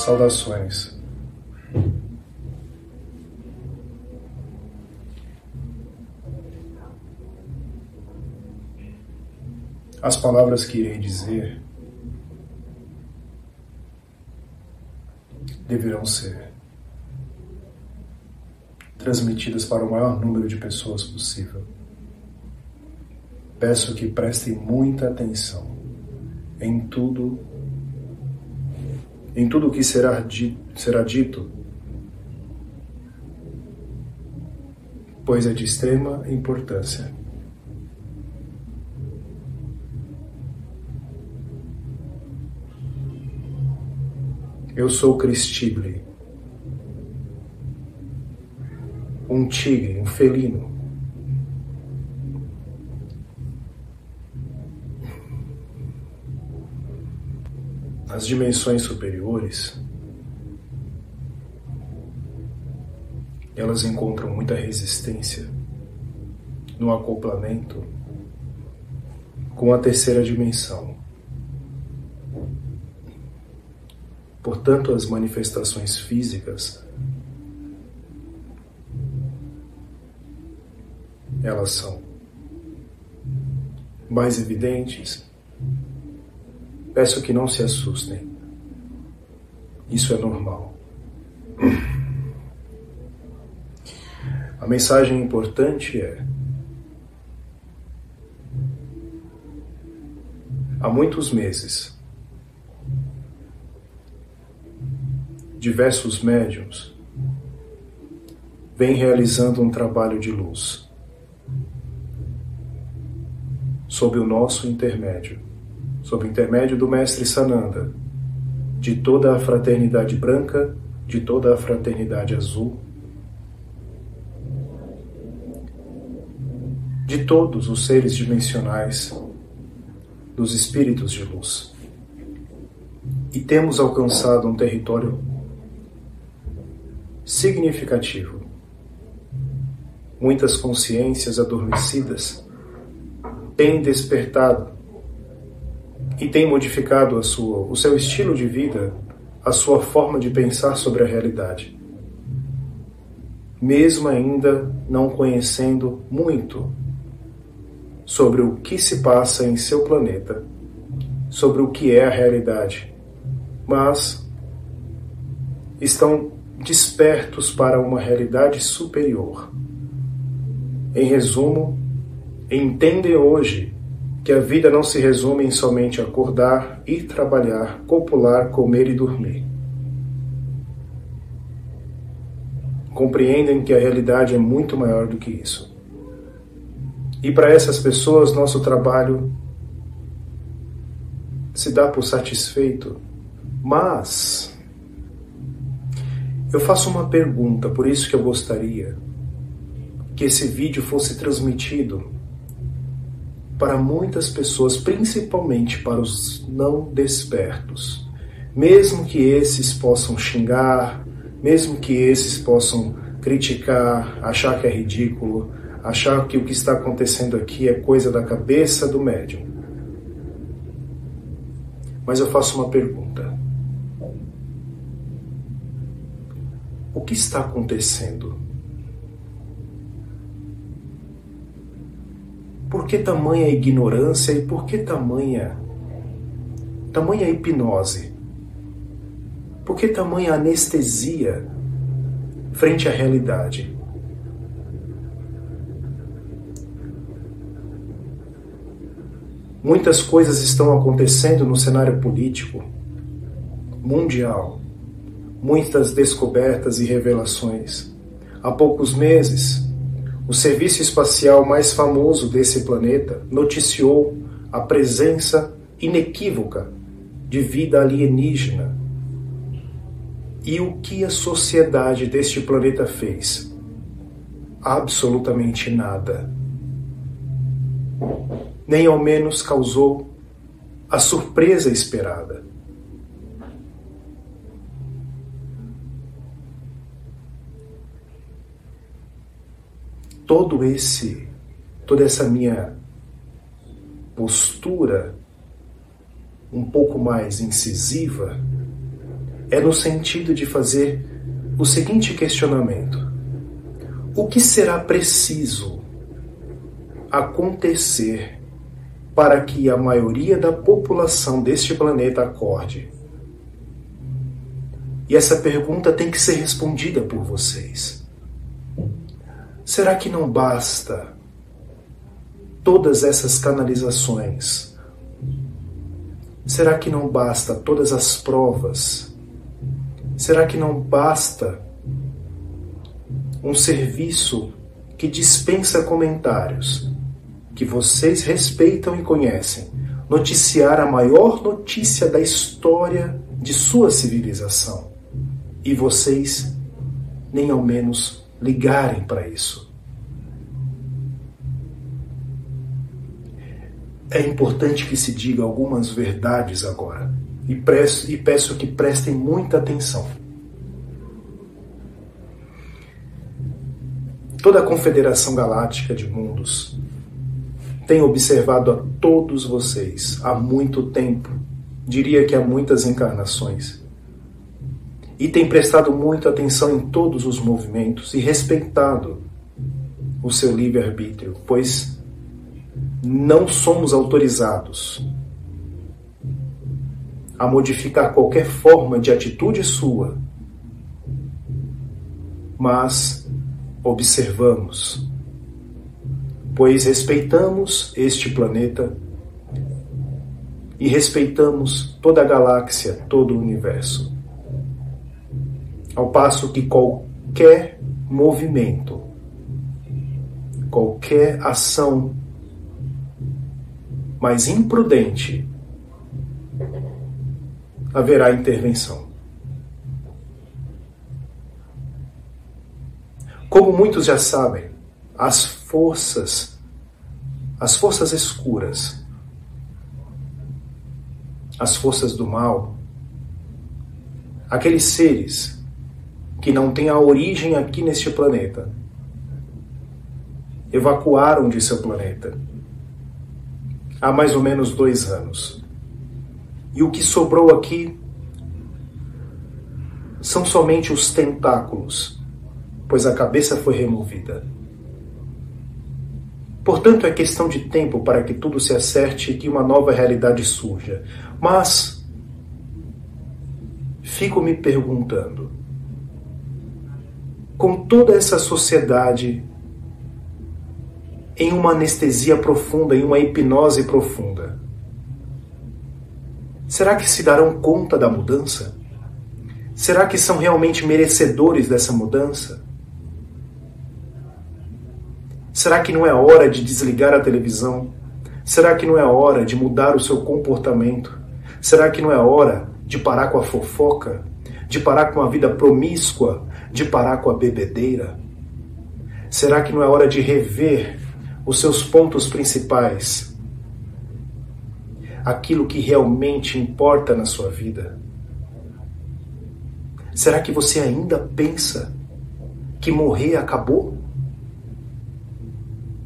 Saudações. As palavras que irei dizer deverão ser transmitidas para o maior número de pessoas possível. Peço que prestem muita atenção em tudo em tudo o que será dito, será dito, pois é de extrema importância. Eu sou Cristible, um tigre, um felino. Nas dimensões superiores, elas encontram muita resistência no acoplamento com a terceira dimensão. Portanto, as manifestações físicas elas são mais evidentes. Peço que não se assustem. Isso é normal. A mensagem importante é: há muitos meses, diversos médiums vêm realizando um trabalho de luz sob o nosso intermédio, sob intermédio do Mestre Sananda, de toda a fraternidade branca, de toda a fraternidade azul, de todos os seres dimensionais, dos espíritos de luz. E temos alcançado um território significativo. Muitas consciências adormecidas têm despertado e têm modificado a sua, o seu estilo de vida, a sua forma de pensar sobre a realidade. Mesmo ainda não conhecendo muito sobre o que se passa em seu planeta, sobre o que é a realidade, mas estão despertos para uma realidade superior. Em resumo, entendem hoje que a vida não se resume em somente acordar, ir trabalhar, copular, comer e dormir. Compreendem que a realidade é muito maior do que isso. E para essas pessoas, nosso trabalho se dá por satisfeito, mas eu faço uma pergunta, por isso que eu gostaria que esse vídeo fosse transmitido para muitas pessoas, principalmente para os não despertos. Mesmo que esses possam xingar, mesmo que esses possam criticar, achar que é ridículo, achar que o que está acontecendo aqui é coisa da cabeça do médium. Mas eu faço uma pergunta. O que está acontecendo? Por que tamanha ignorância e por que tamanha tamanha hipnose? Por que tamanha anestesia frente à realidade? Muitas coisas estão acontecendo no cenário político mundial muitas descobertas e revelações. Há poucos meses, o serviço espacial mais famoso desse planeta noticiou a presença inequívoca de vida alienígena. E o que a sociedade deste planeta fez? Absolutamente nada. Nem ao menos causou a surpresa esperada. Todo esse toda essa minha postura um pouco mais incisiva é no sentido de fazer o seguinte questionamento: O que será preciso acontecer para que a maioria da população deste planeta acorde? E essa pergunta tem que ser respondida por vocês. Será que não basta todas essas canalizações? Será que não basta todas as provas? Será que não basta um serviço que dispensa comentários, que vocês respeitam e conhecem, noticiar a maior notícia da história de sua civilização e vocês nem ao menos ligarem para isso? É importante que se diga algumas verdades agora e, preço, e peço que prestem muita atenção. Toda a Confederação Galáctica de Mundos tem observado a todos vocês há muito tempo, diria que há muitas encarnações, e tem prestado muita atenção em todos os movimentos e respeitado o seu livre-arbítrio, pois não somos autorizados a modificar qualquer forma de atitude sua, mas observamos, pois respeitamos este planeta e respeitamos toda a galáxia, todo o universo. Ao passo que qualquer movimento, qualquer ação mais imprudente, haverá intervenção. Como muitos já sabem, as forças, as forças escuras, as forças do mal, aqueles seres que não têm a origem aqui neste planeta, evacuaram de seu planeta há mais ou menos dois anos. E o que sobrou aqui são somente os tentáculos, pois a cabeça foi removida. Portanto, é questão de tempo para que tudo se acerte e que uma nova realidade surja. Mas fico me perguntando: com toda essa sociedade em uma anestesia profunda, em uma hipnose profunda. Será que se darão conta da mudança? Será que são realmente merecedores dessa mudança? Será que não é hora de desligar a televisão? Será que não é hora de mudar o seu comportamento? Será que não é hora de parar com a fofoca? De parar com a vida promíscua? De parar com a bebedeira? Será que não é hora de rever os seus pontos principais, aquilo que realmente importa na sua vida? Será que você ainda pensa que morrer acabou?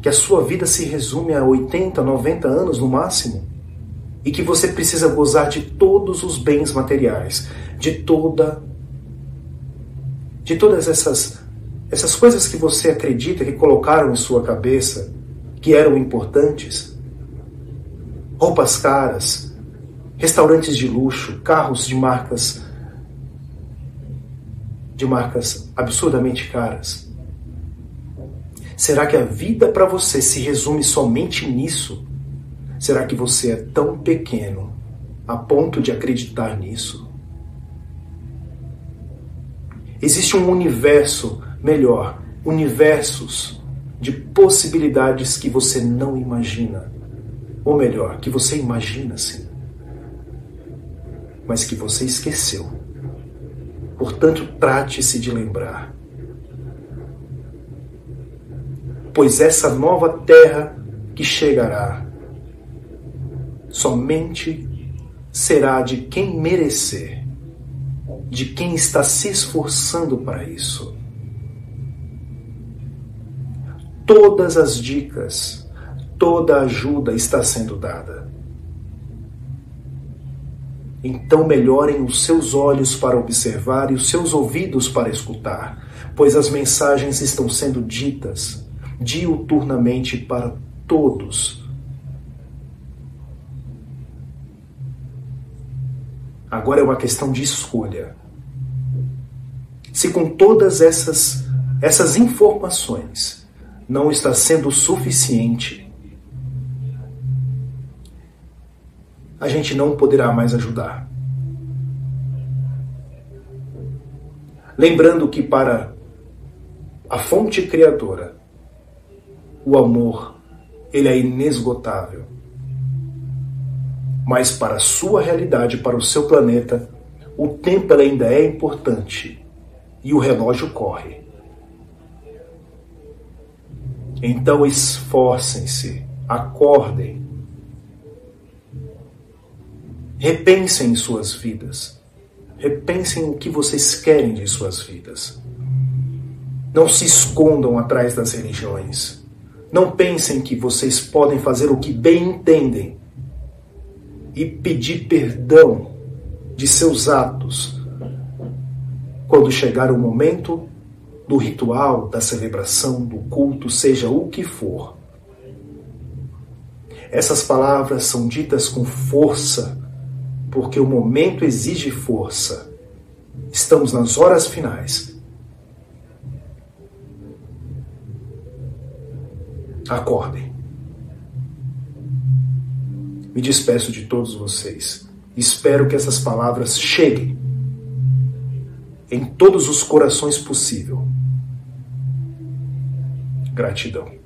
Que a sua vida se resume a 80, 90 anos no máximo? E que você precisa gozar de todos os bens materiais, de toda de todas essas essas coisas que você acredita que colocaram em sua cabeça que eram importantes, roupas caras, restaurantes de luxo, carros de marcas de marcas absurdamente caras. Será que a vida para você se resume somente nisso? Será que você é tão pequeno a ponto de acreditar nisso? Existe um universo melhor, universos de possibilidades que você não imagina. Ou melhor, que você imagina sim, mas que você esqueceu. Portanto, trate-se de lembrar. Pois essa nova terra que chegará somente será de quem merecer, de quem está se esforçando para isso todas as dicas, toda a ajuda está sendo dada. então melhorem os seus olhos para observar e os seus ouvidos para escutar, pois as mensagens estão sendo ditas diuturnamente para todos. Agora é uma questão de escolha. Se com todas essas essas informações não está sendo suficiente, a gente não poderá mais ajudar. Lembrando que para a fonte criadora, o amor, ele é inesgotável. Mas para a sua realidade, para o seu planeta, o tempo ainda é importante e o relógio corre. Então esforcem-se, acordem, repensem em suas vidas, repensem o que vocês querem de suas vidas. Não se escondam atrás das religiões. Não pensem que vocês podem fazer o que bem entendem e pedir perdão de seus atos quando chegar o momento do ritual, da celebração, do culto, seja o que for. Essas palavras são ditas com força, porque o momento exige força. Estamos nas horas finais. Acordem. Me despeço de todos vocês. Espero que essas palavras cheguem em todos os corações possível. Gratidão.